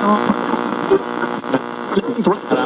Thank you.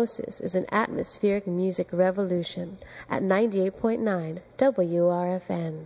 Cosmosis is an atmospheric music revolution at 98.9 WRFN.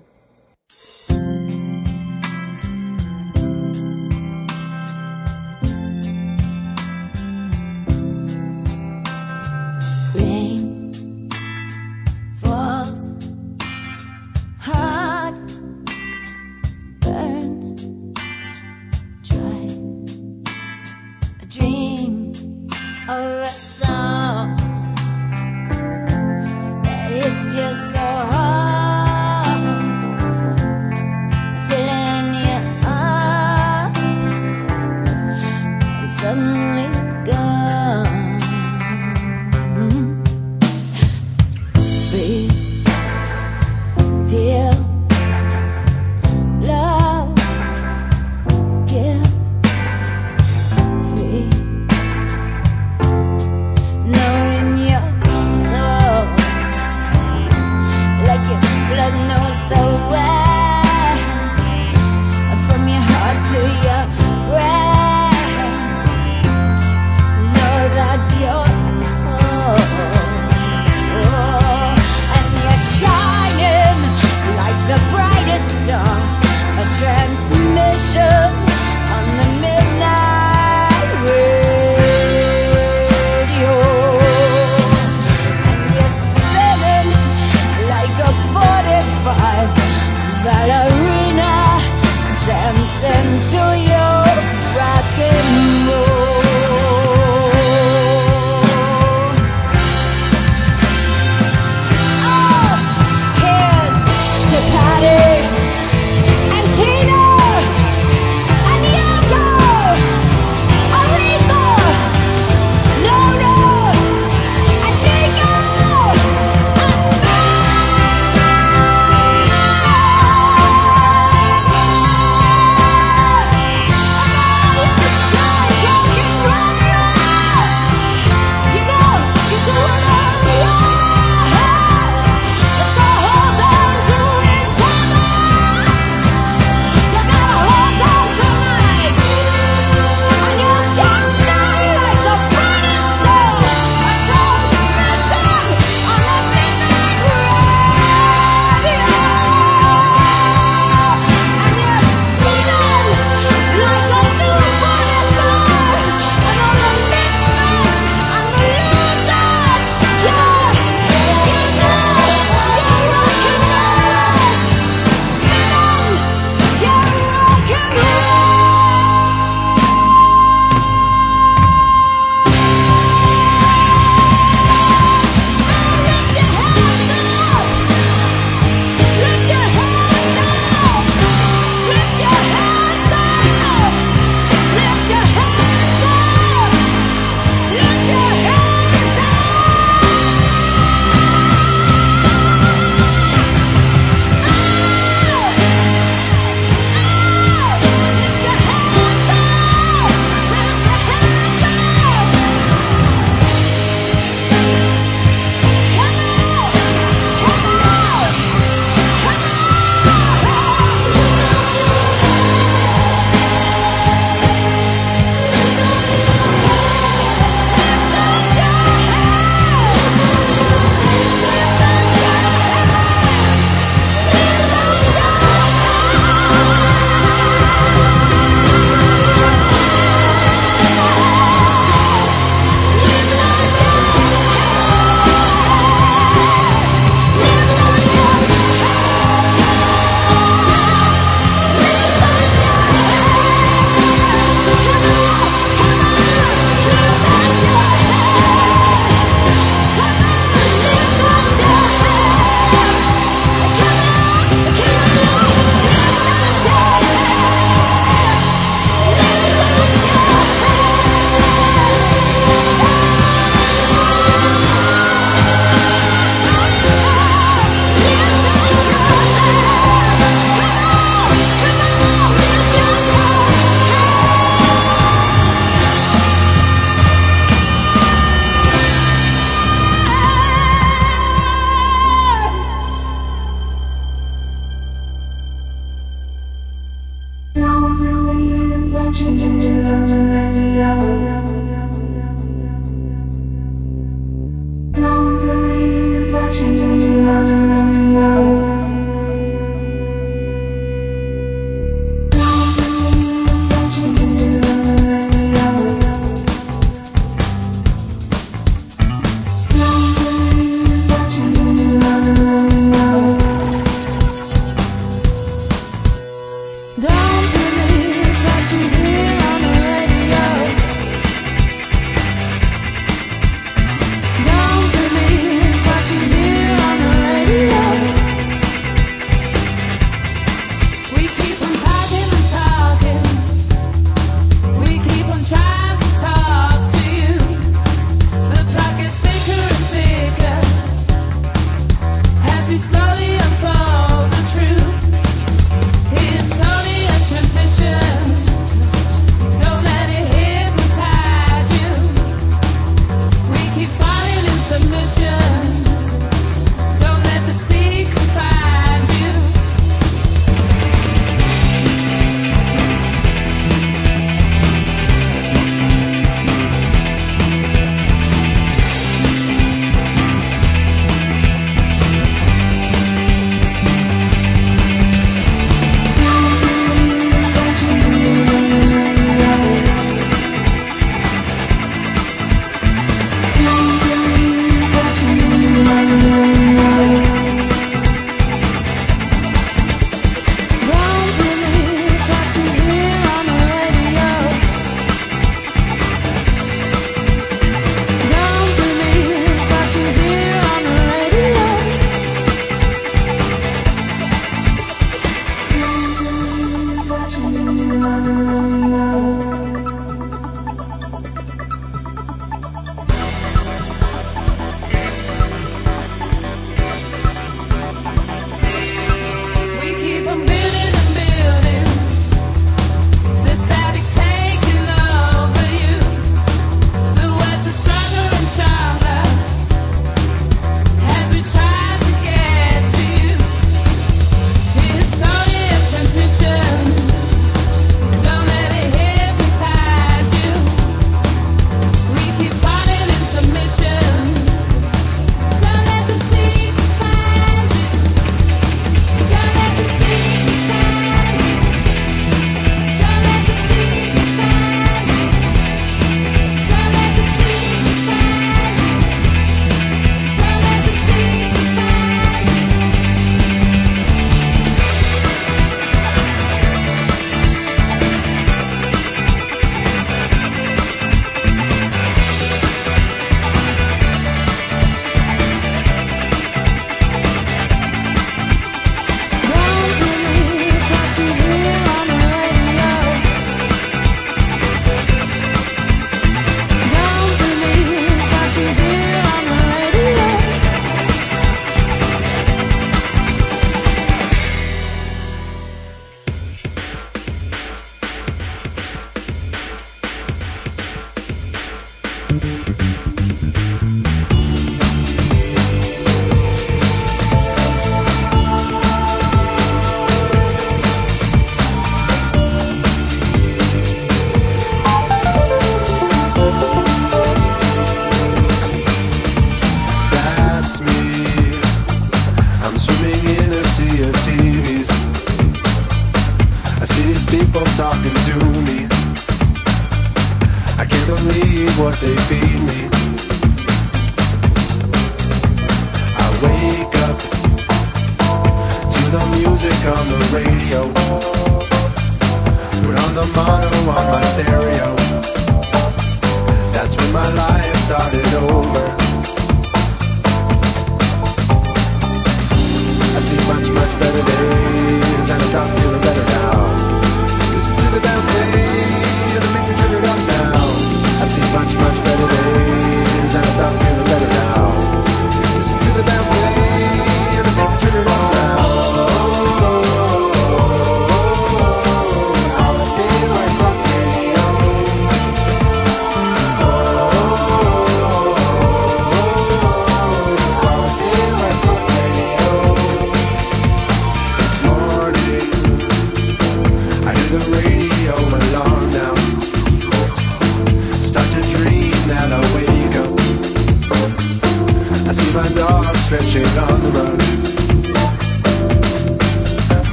Much, better days, and I stop feeling better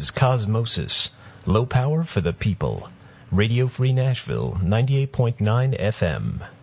is Cosmosis, low power for the people. Radio Free Nashville, 98.9 FM.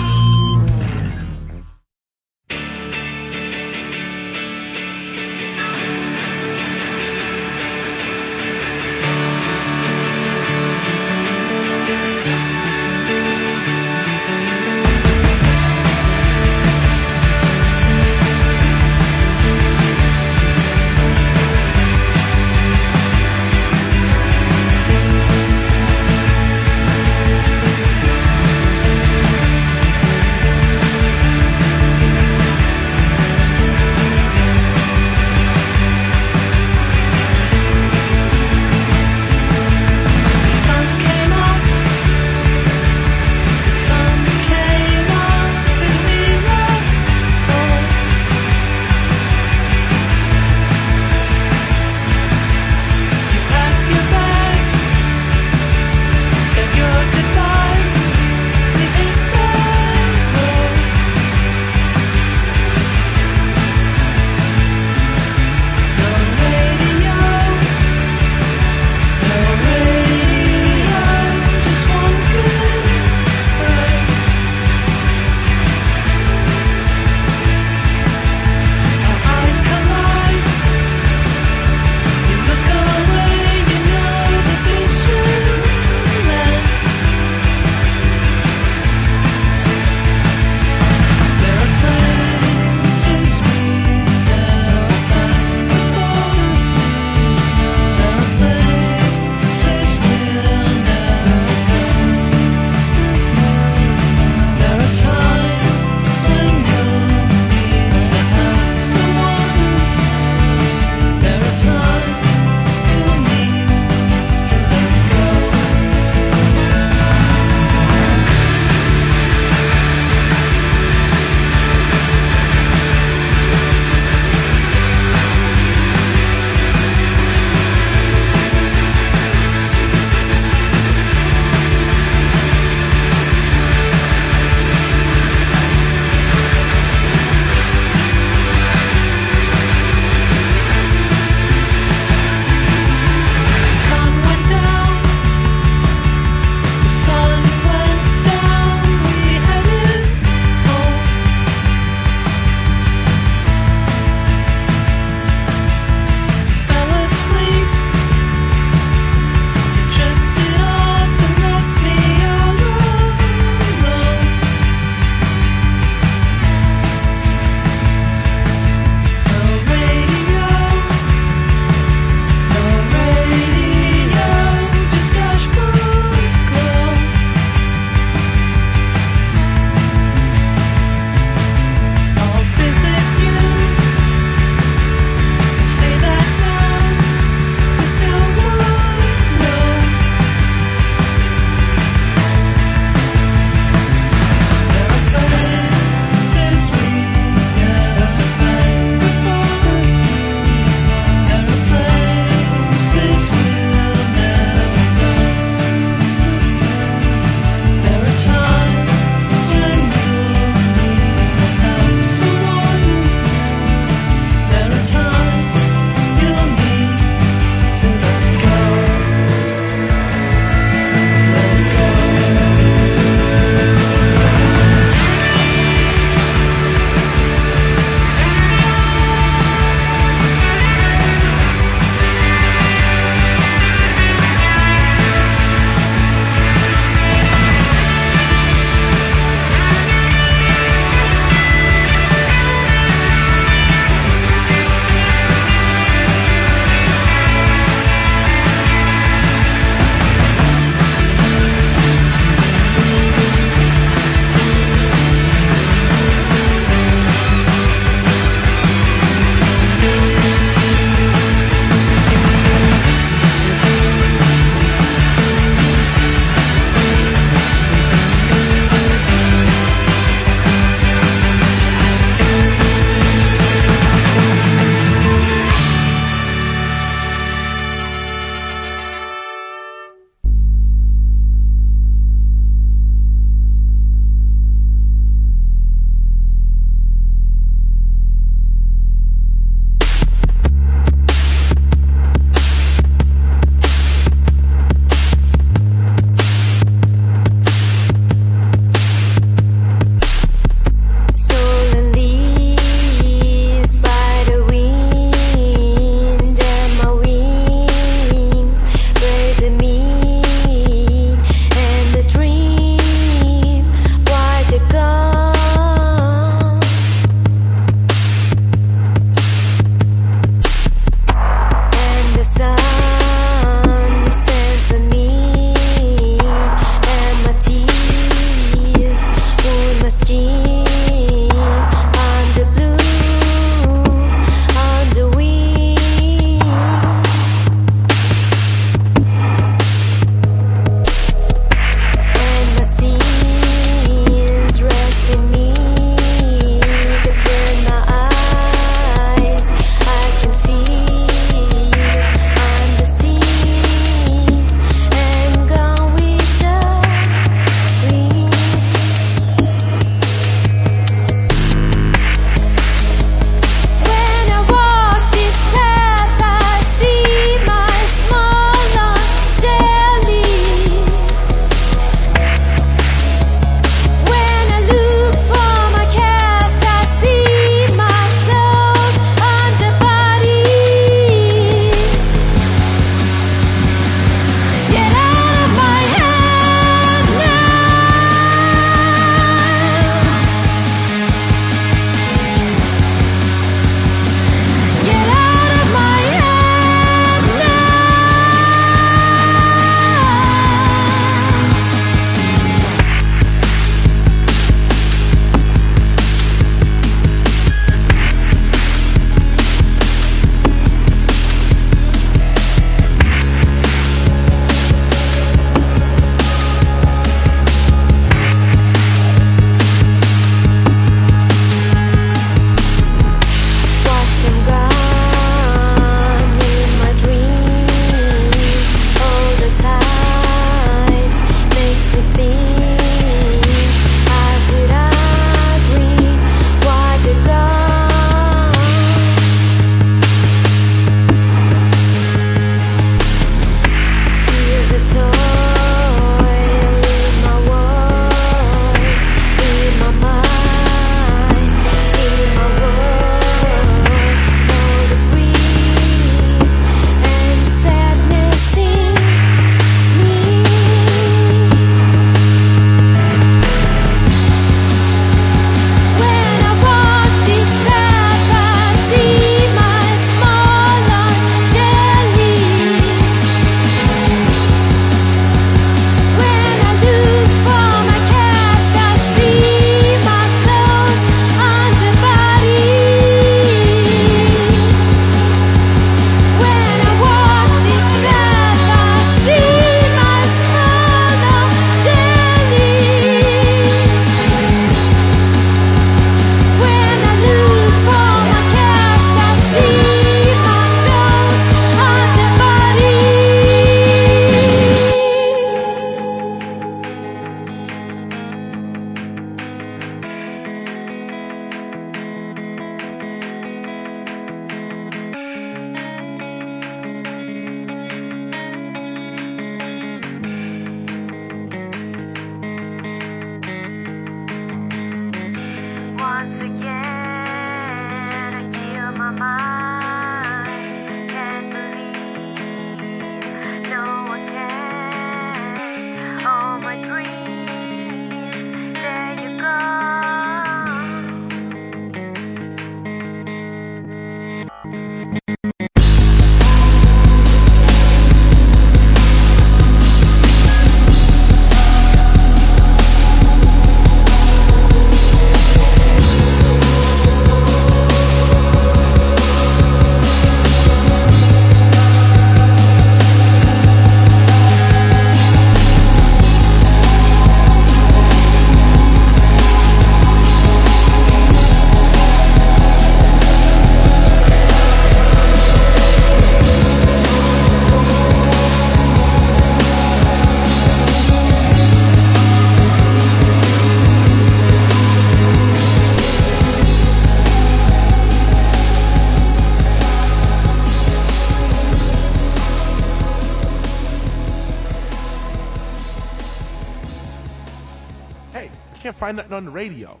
find nothing on the radio.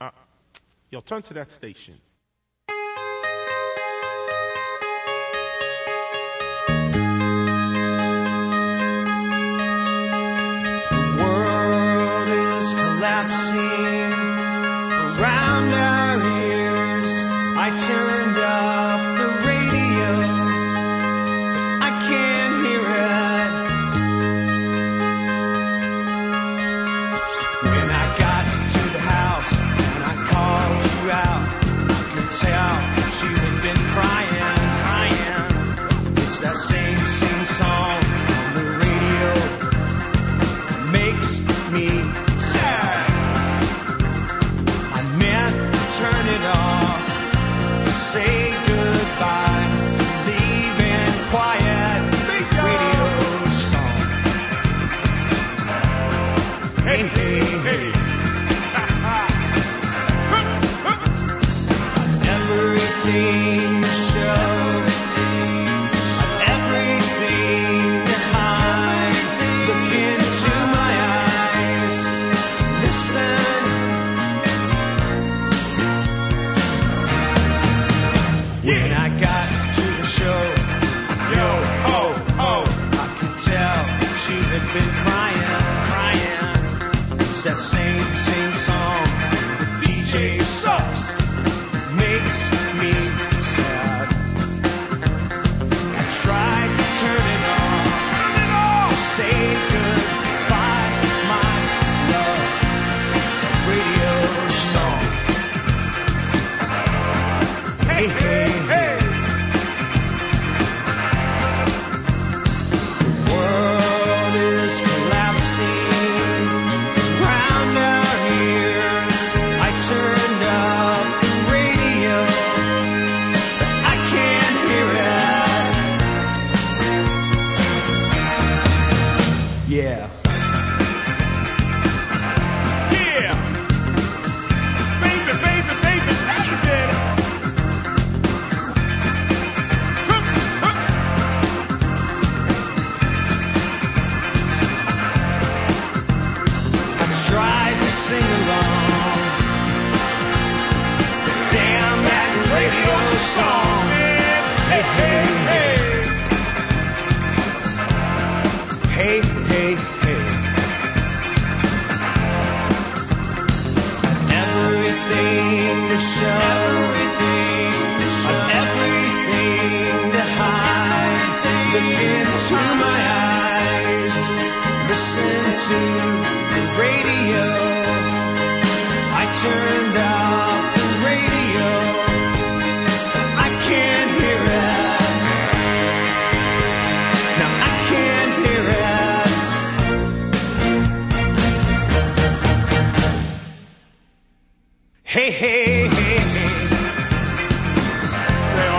Uh, yo, turn to that station. The world is collapsing around our ears. I turned up. tell she had been crying, crying. It's that same scene. that same, same song. The DJ sucks.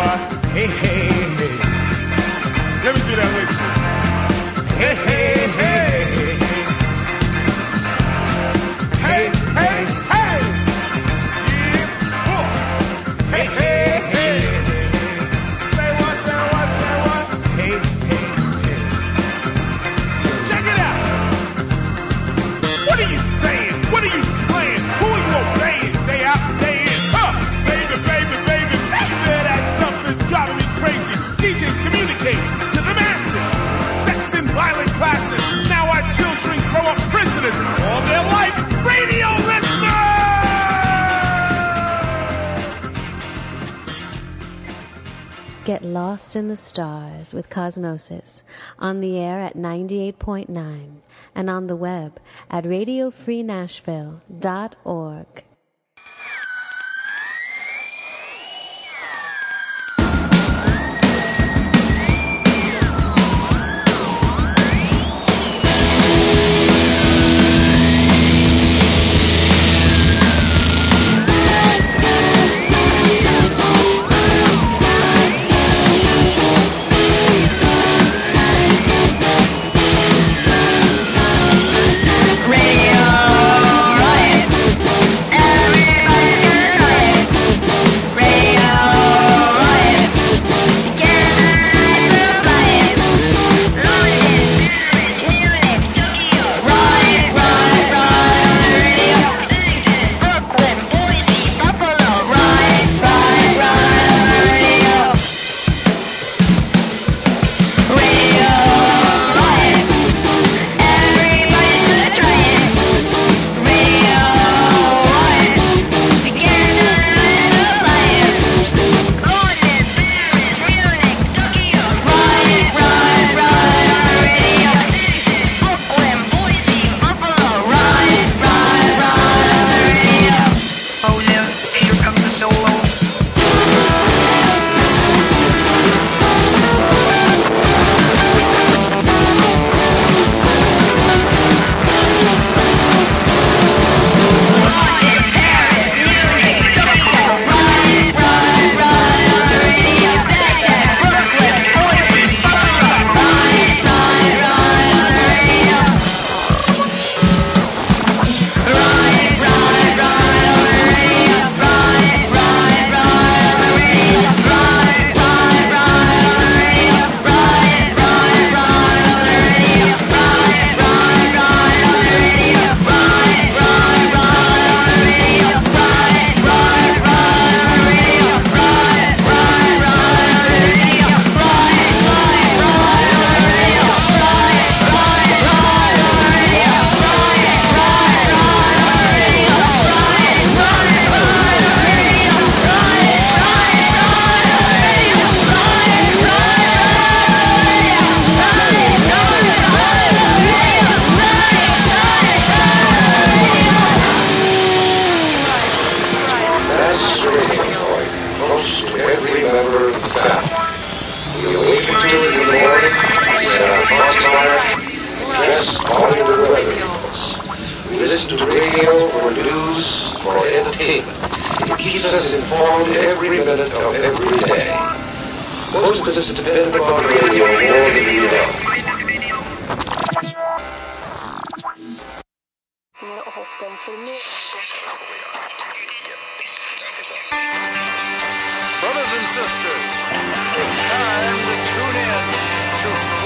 Hey, hey. in the Stars with Cosmosis, on the air at 98.9, and on the web at radiofreenashville.org. Most of Radio. Brothers and sisters, it's time to tune in to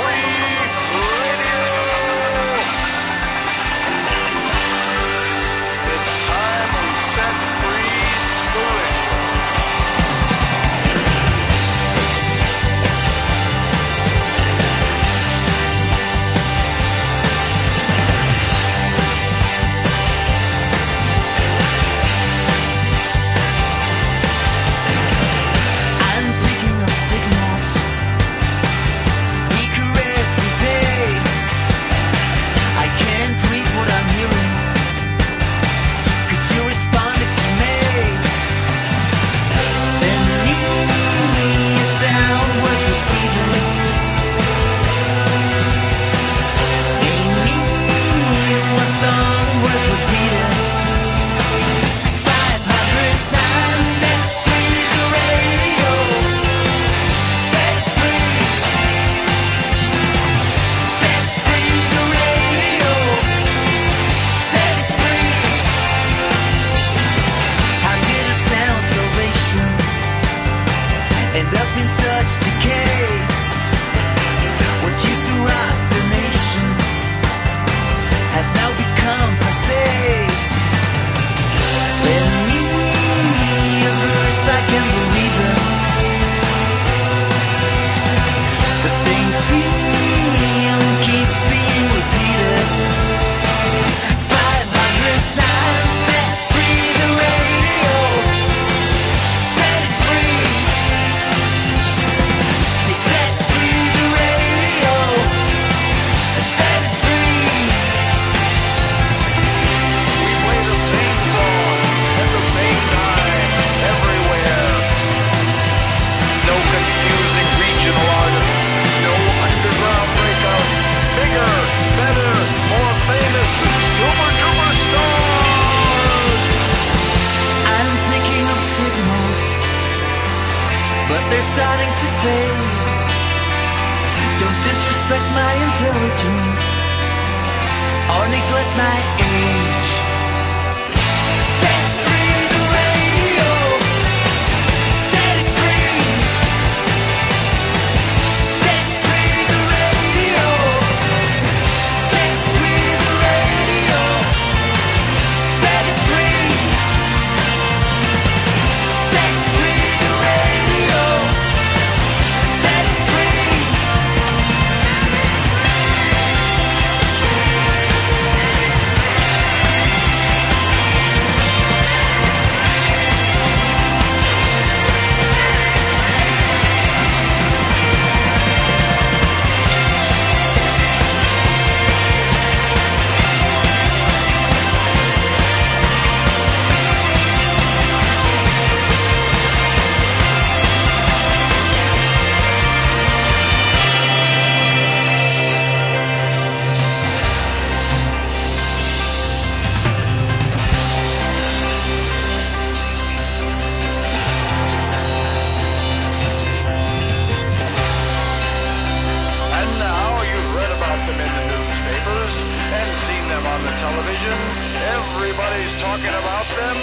Everybody's talking about them.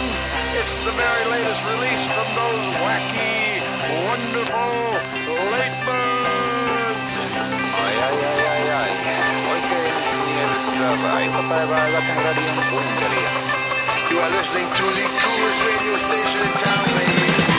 It's the very latest release from those wacky, wonderful late birds. Ay, ay, ay, ay, ay. You are listening to the coolest radio station in town, baby.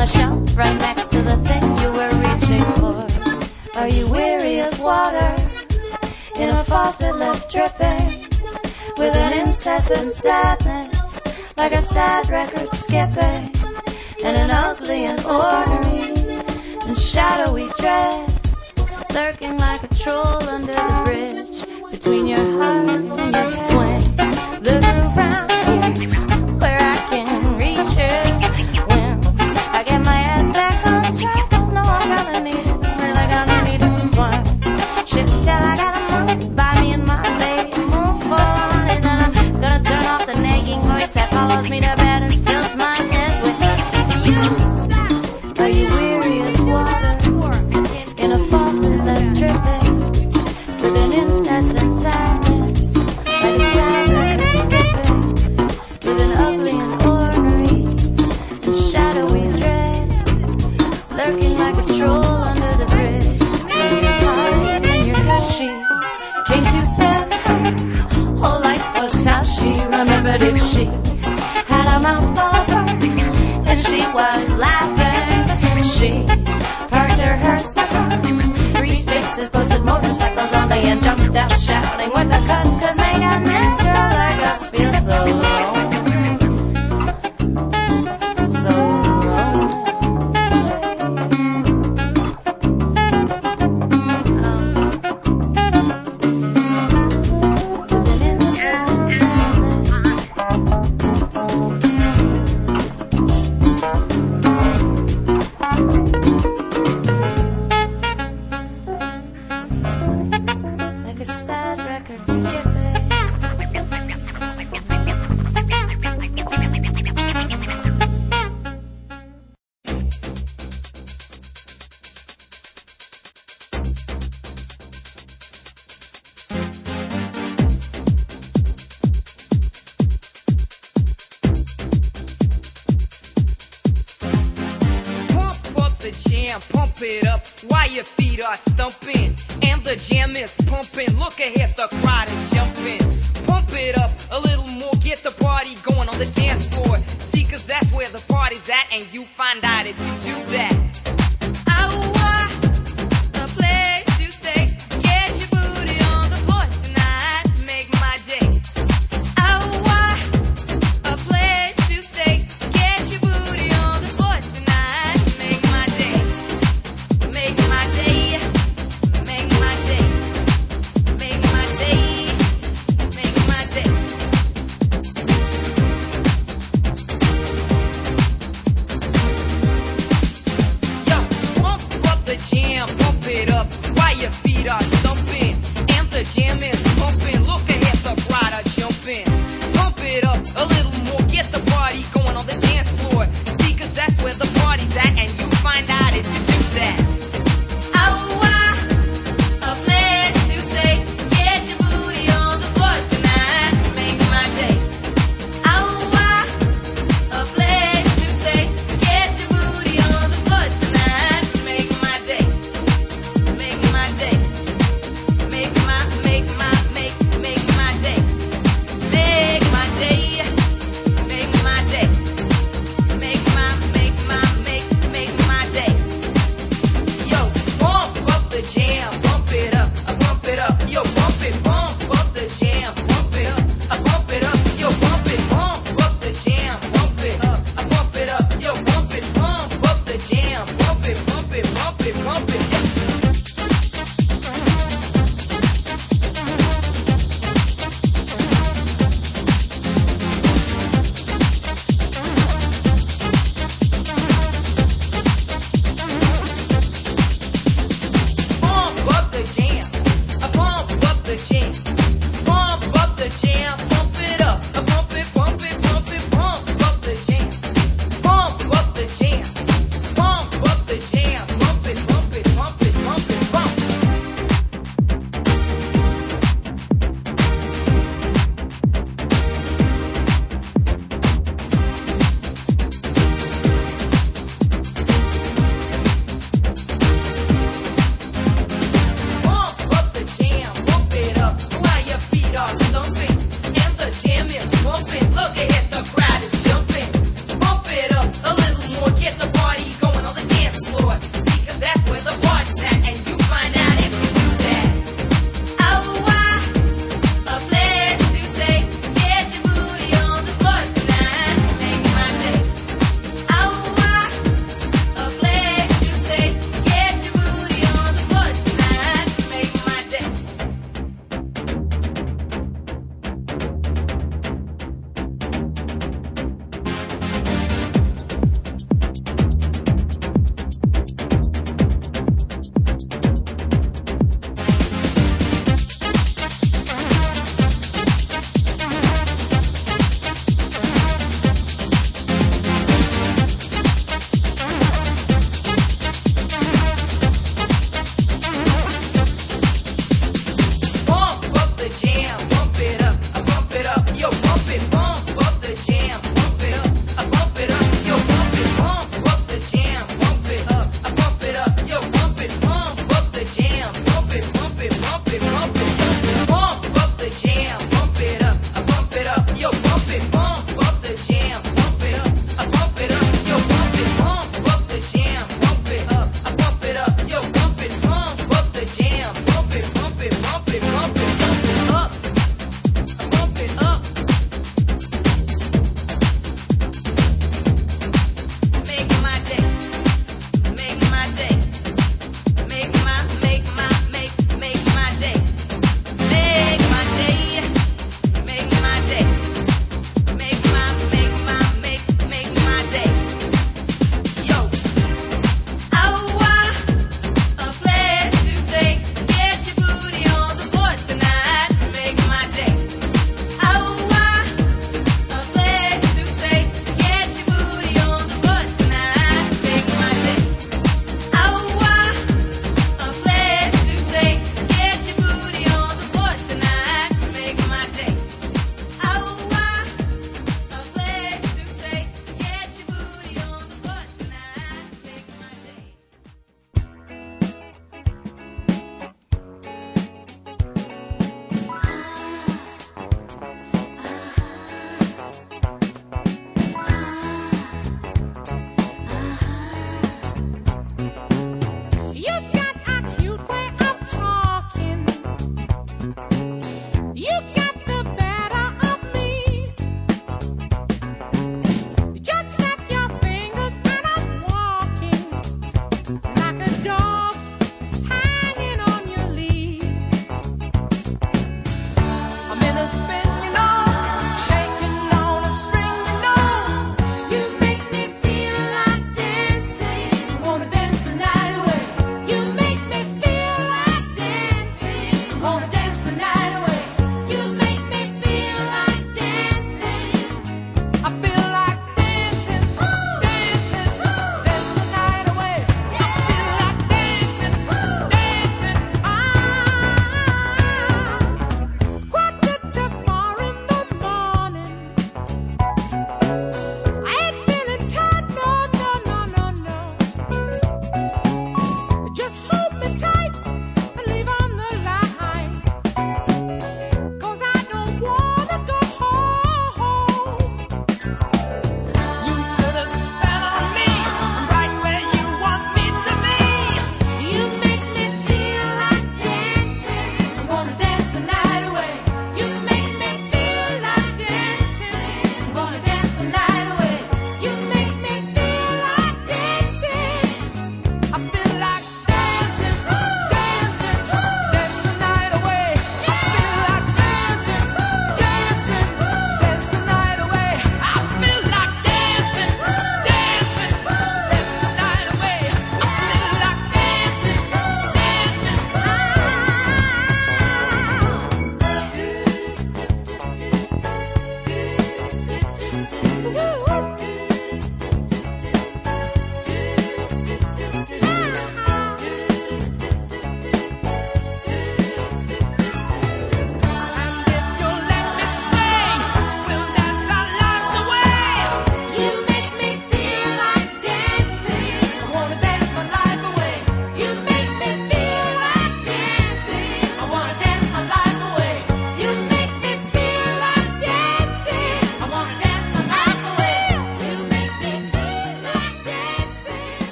the shelf right next to the thing you were reaching for. Are you weary as water in a faucet left dripping with an incessant sadness, like a sad record skipping, and an ugly and ordinary and shadowy dread lurking like a troll under the bridge between your heart and your swing. The around.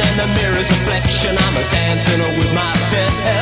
and the mirror's reflection. I'm a dancing with myself.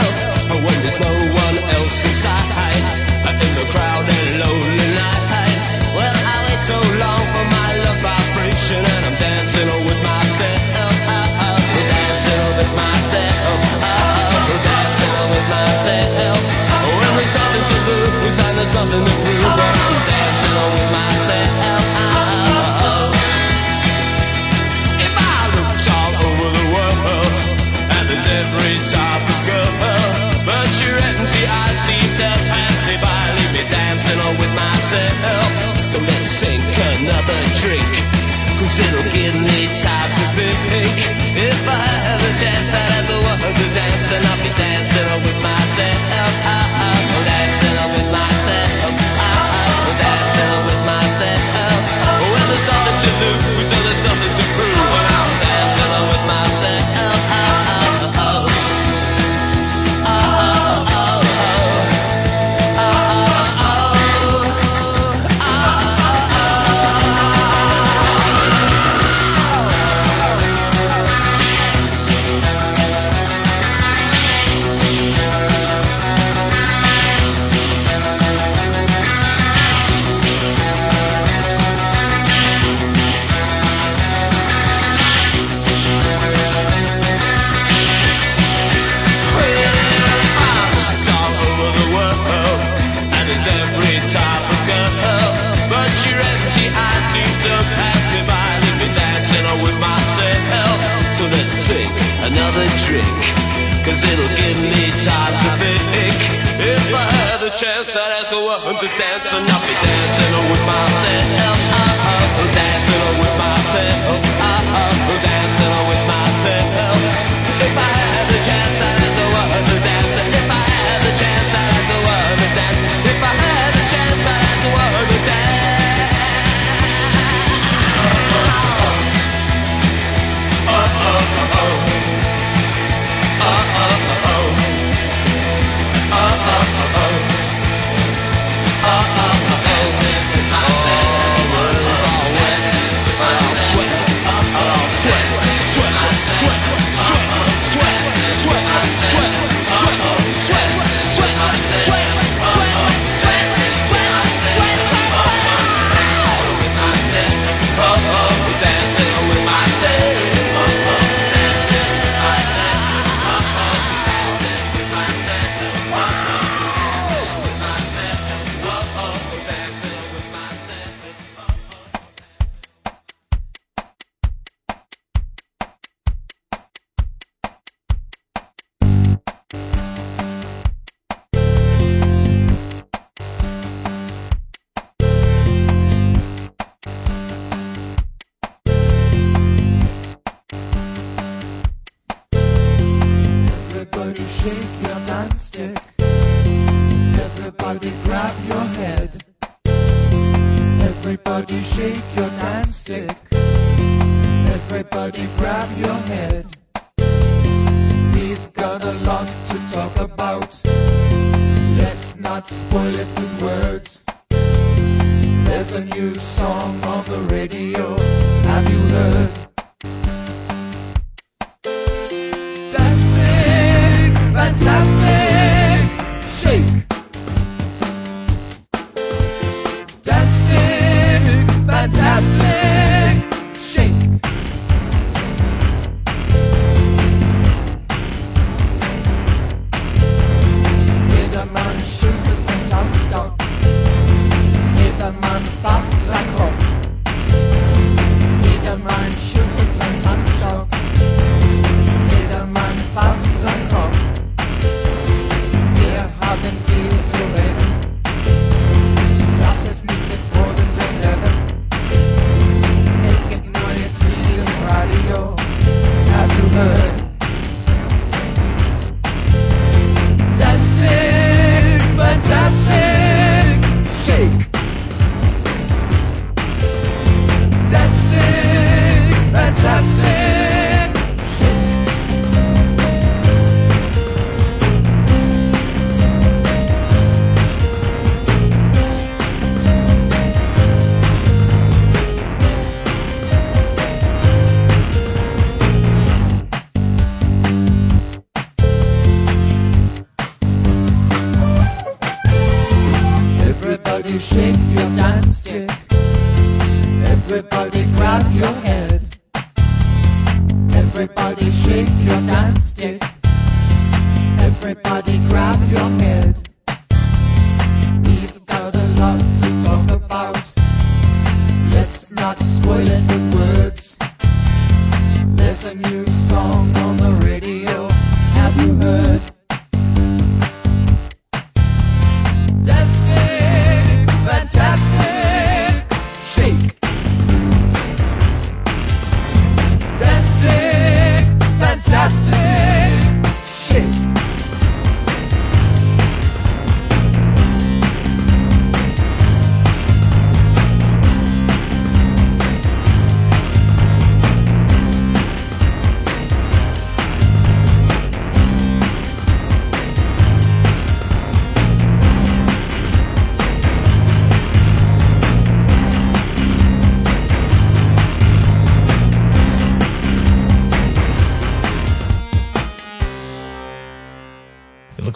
another drink. Cause it'll give me time to think. If I have a chance I'd as a world to dance. And I'll be dancing with myself. Ah, ah, ah. it'll give me time to think. If I had the chance, I'd ask a woman to dance, and I'll be dancing with myself. Dancing with myself.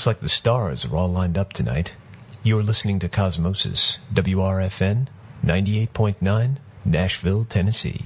Looks like the stars are all lined up tonight. You're listening to Cosmosis, WRFN 98.9, Nashville, Tennessee.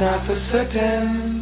Not for certain.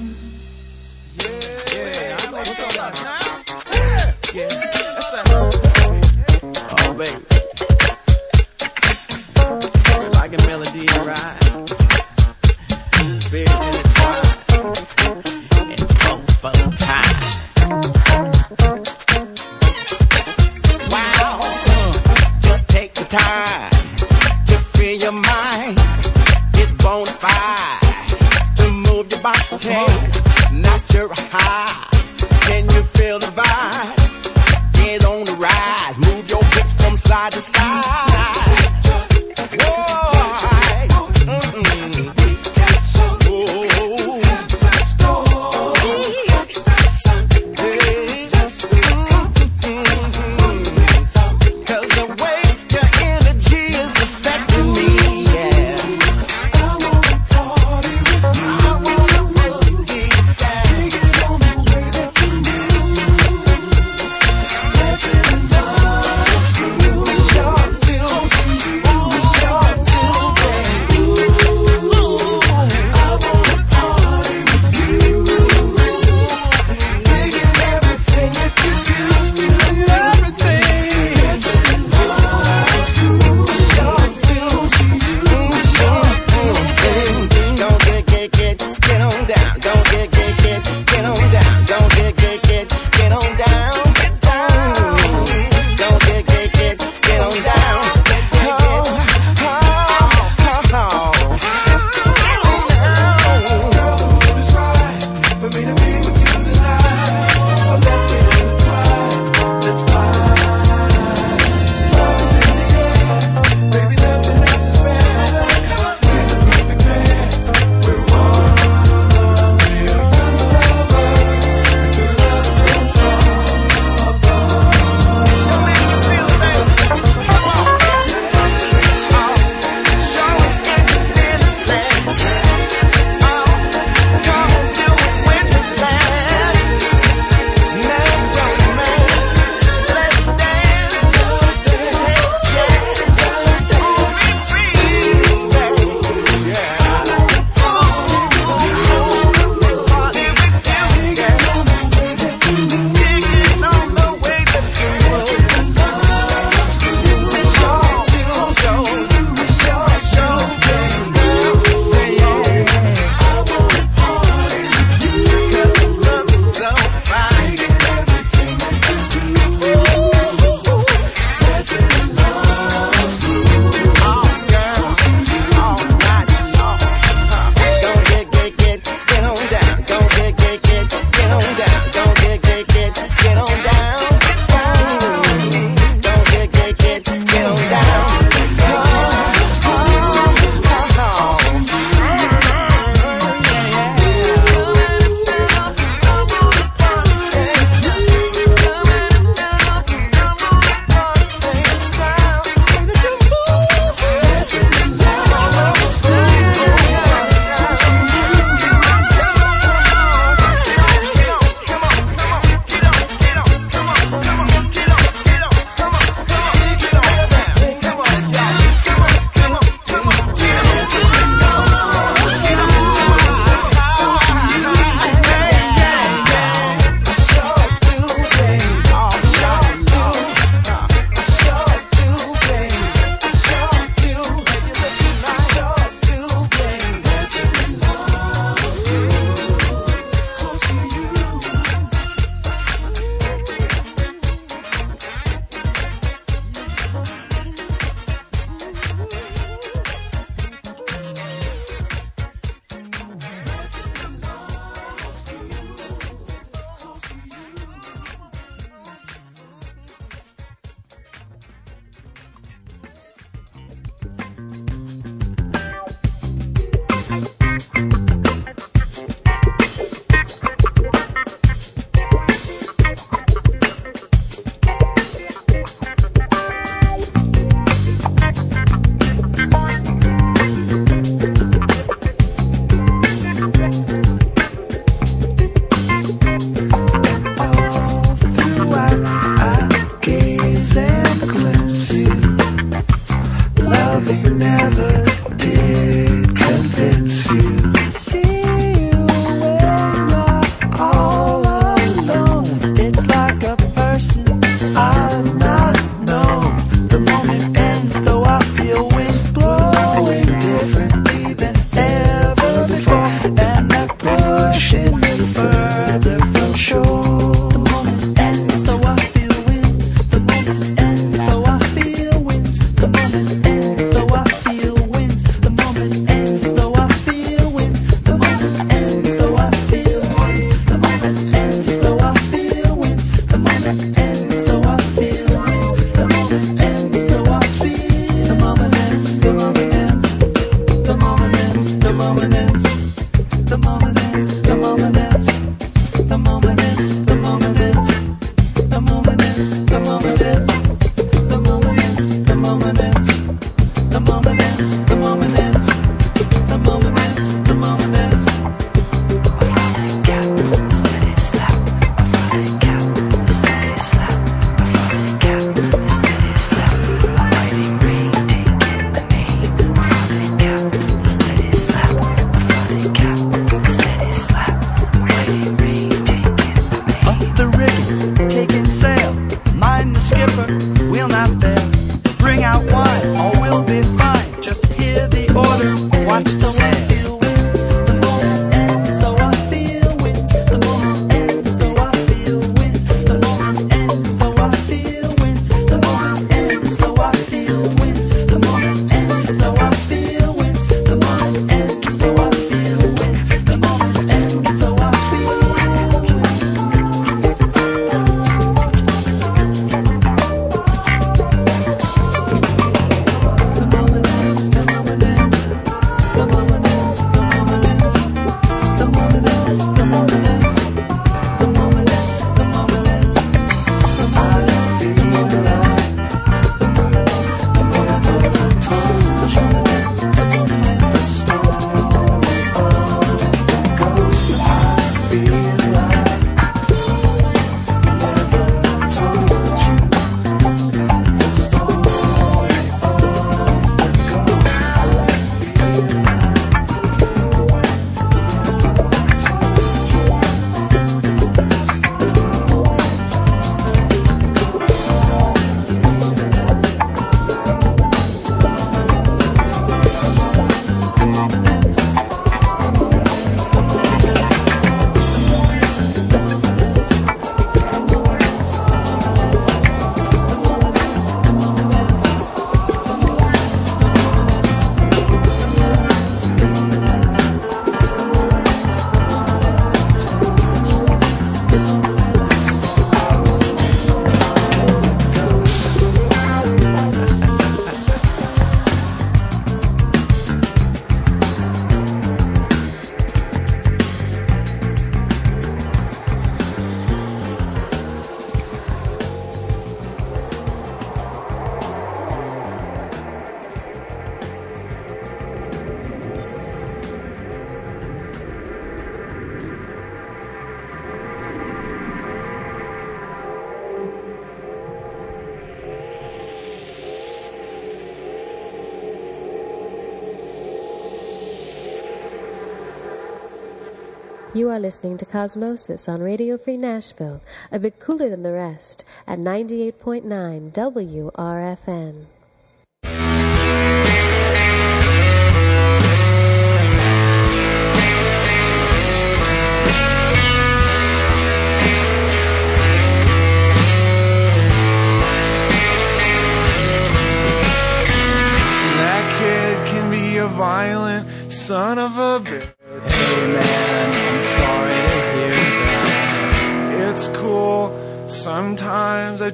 are listening to Cosmosis on Radio Free Nashville, a bit cooler than the rest, at 98.9 WRFN.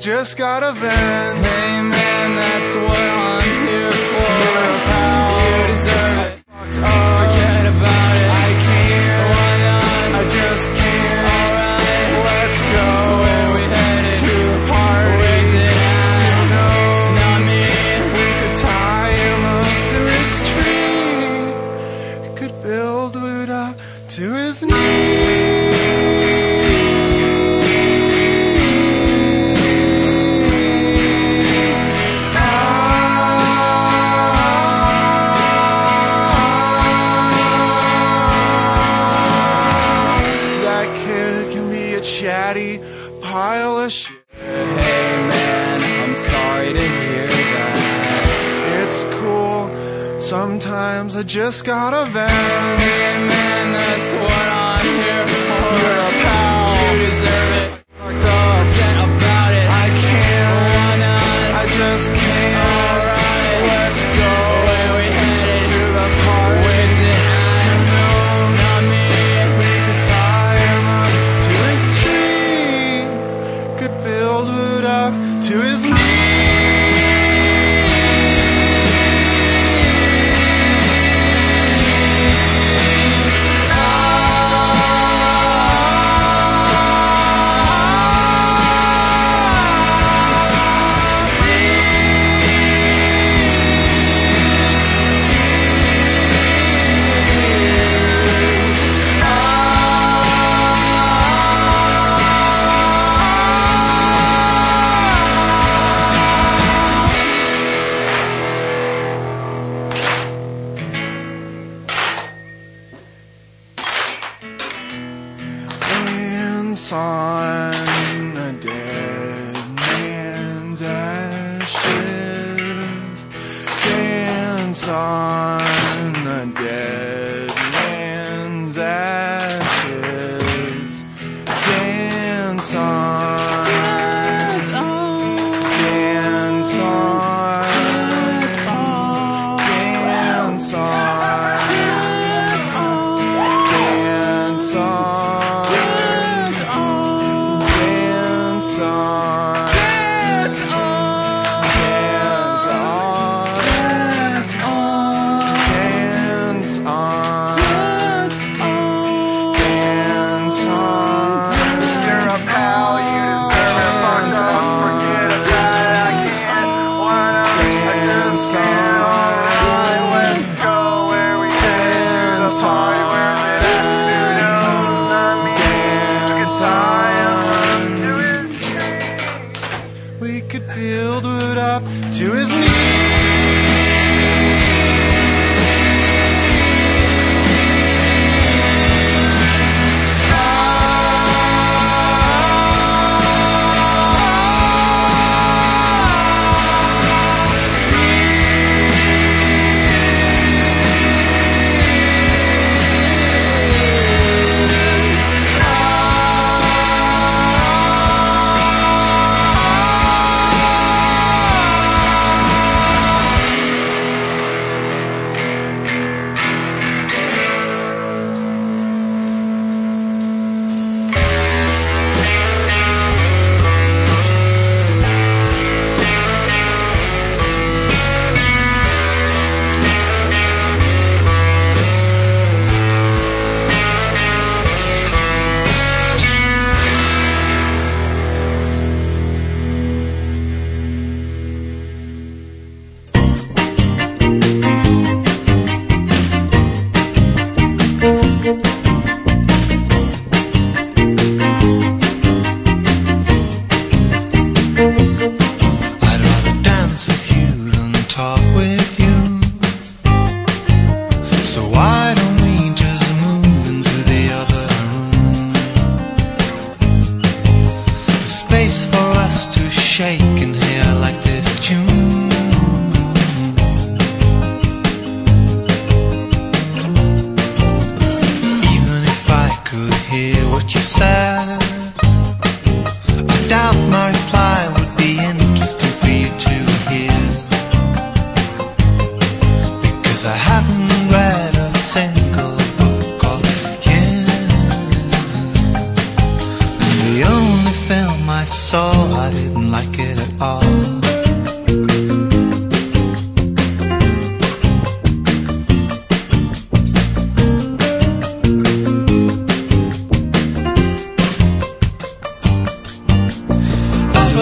just got a van. got a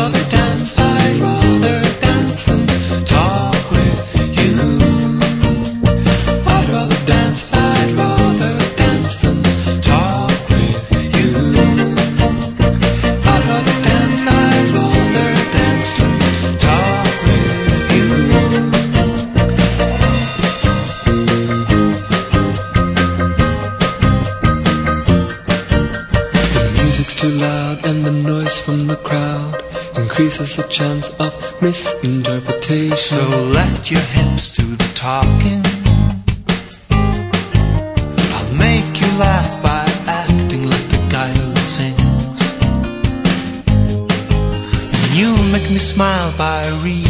all the. a chance of misinterpretation. So let your hips do the talking. I'll make you laugh by acting like the guy who sings. And you make me smile by reading.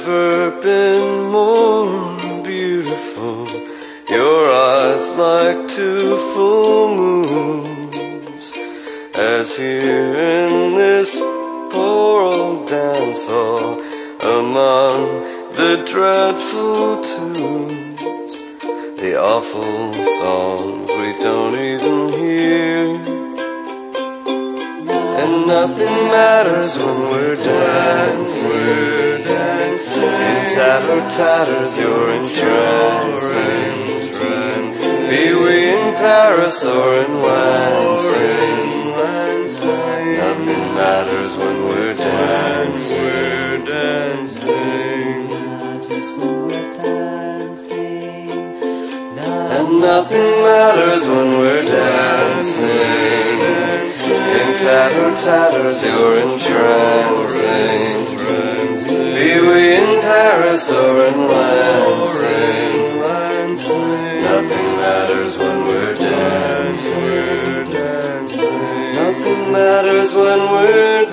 never been more beautiful. Your eyes like two full moons, as here in this poor old dance hall, among the dreadful tunes, the awful songs we don't even hear. And nothing matters when we're dancing. In tatter tatters, you're entrancing. Be we in Paris or in Lansing, nothing matters when we're dancing. We're dancing. And nothing matters when we're dancing. In tatter tatters, you're entrancing be we in Paris or in Lansing. Nothing matters when we're dancing. Nothing matters when we're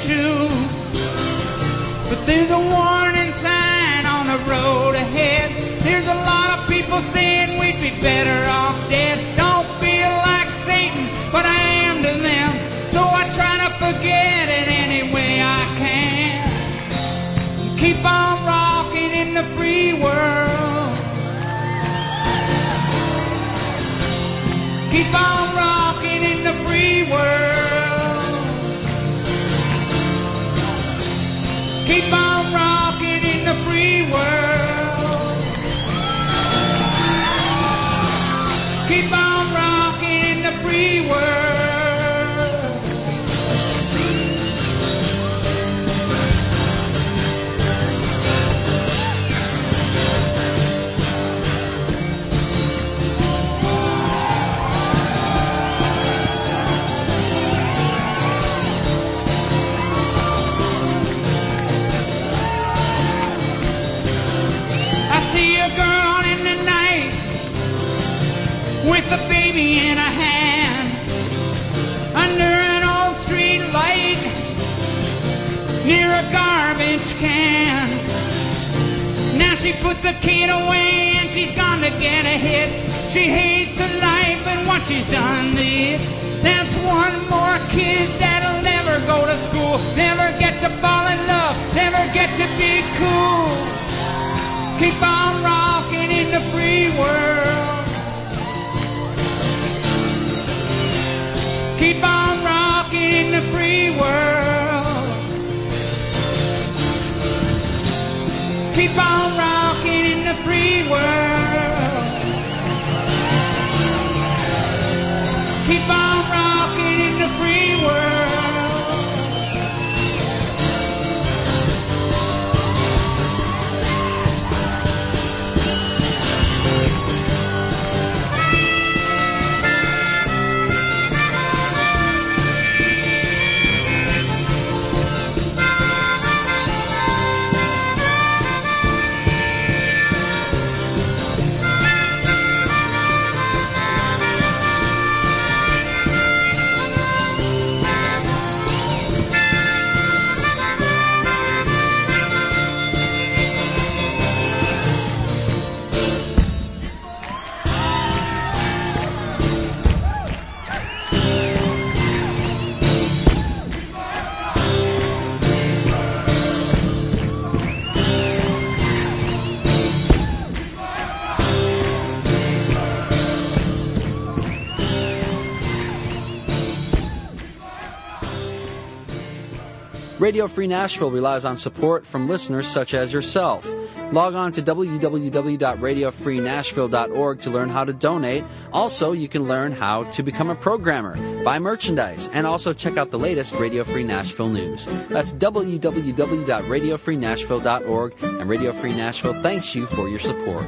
sleeping Radio Free Nashville relies on support from listeners such as yourself. Log on to www.radiofreenashville.org to learn how to donate. Also, you can learn how to become a programmer, buy merchandise, and also check out the latest Radio Free Nashville news. That's www.radiofreenashville.org, and Radio Free Nashville thanks you for your support.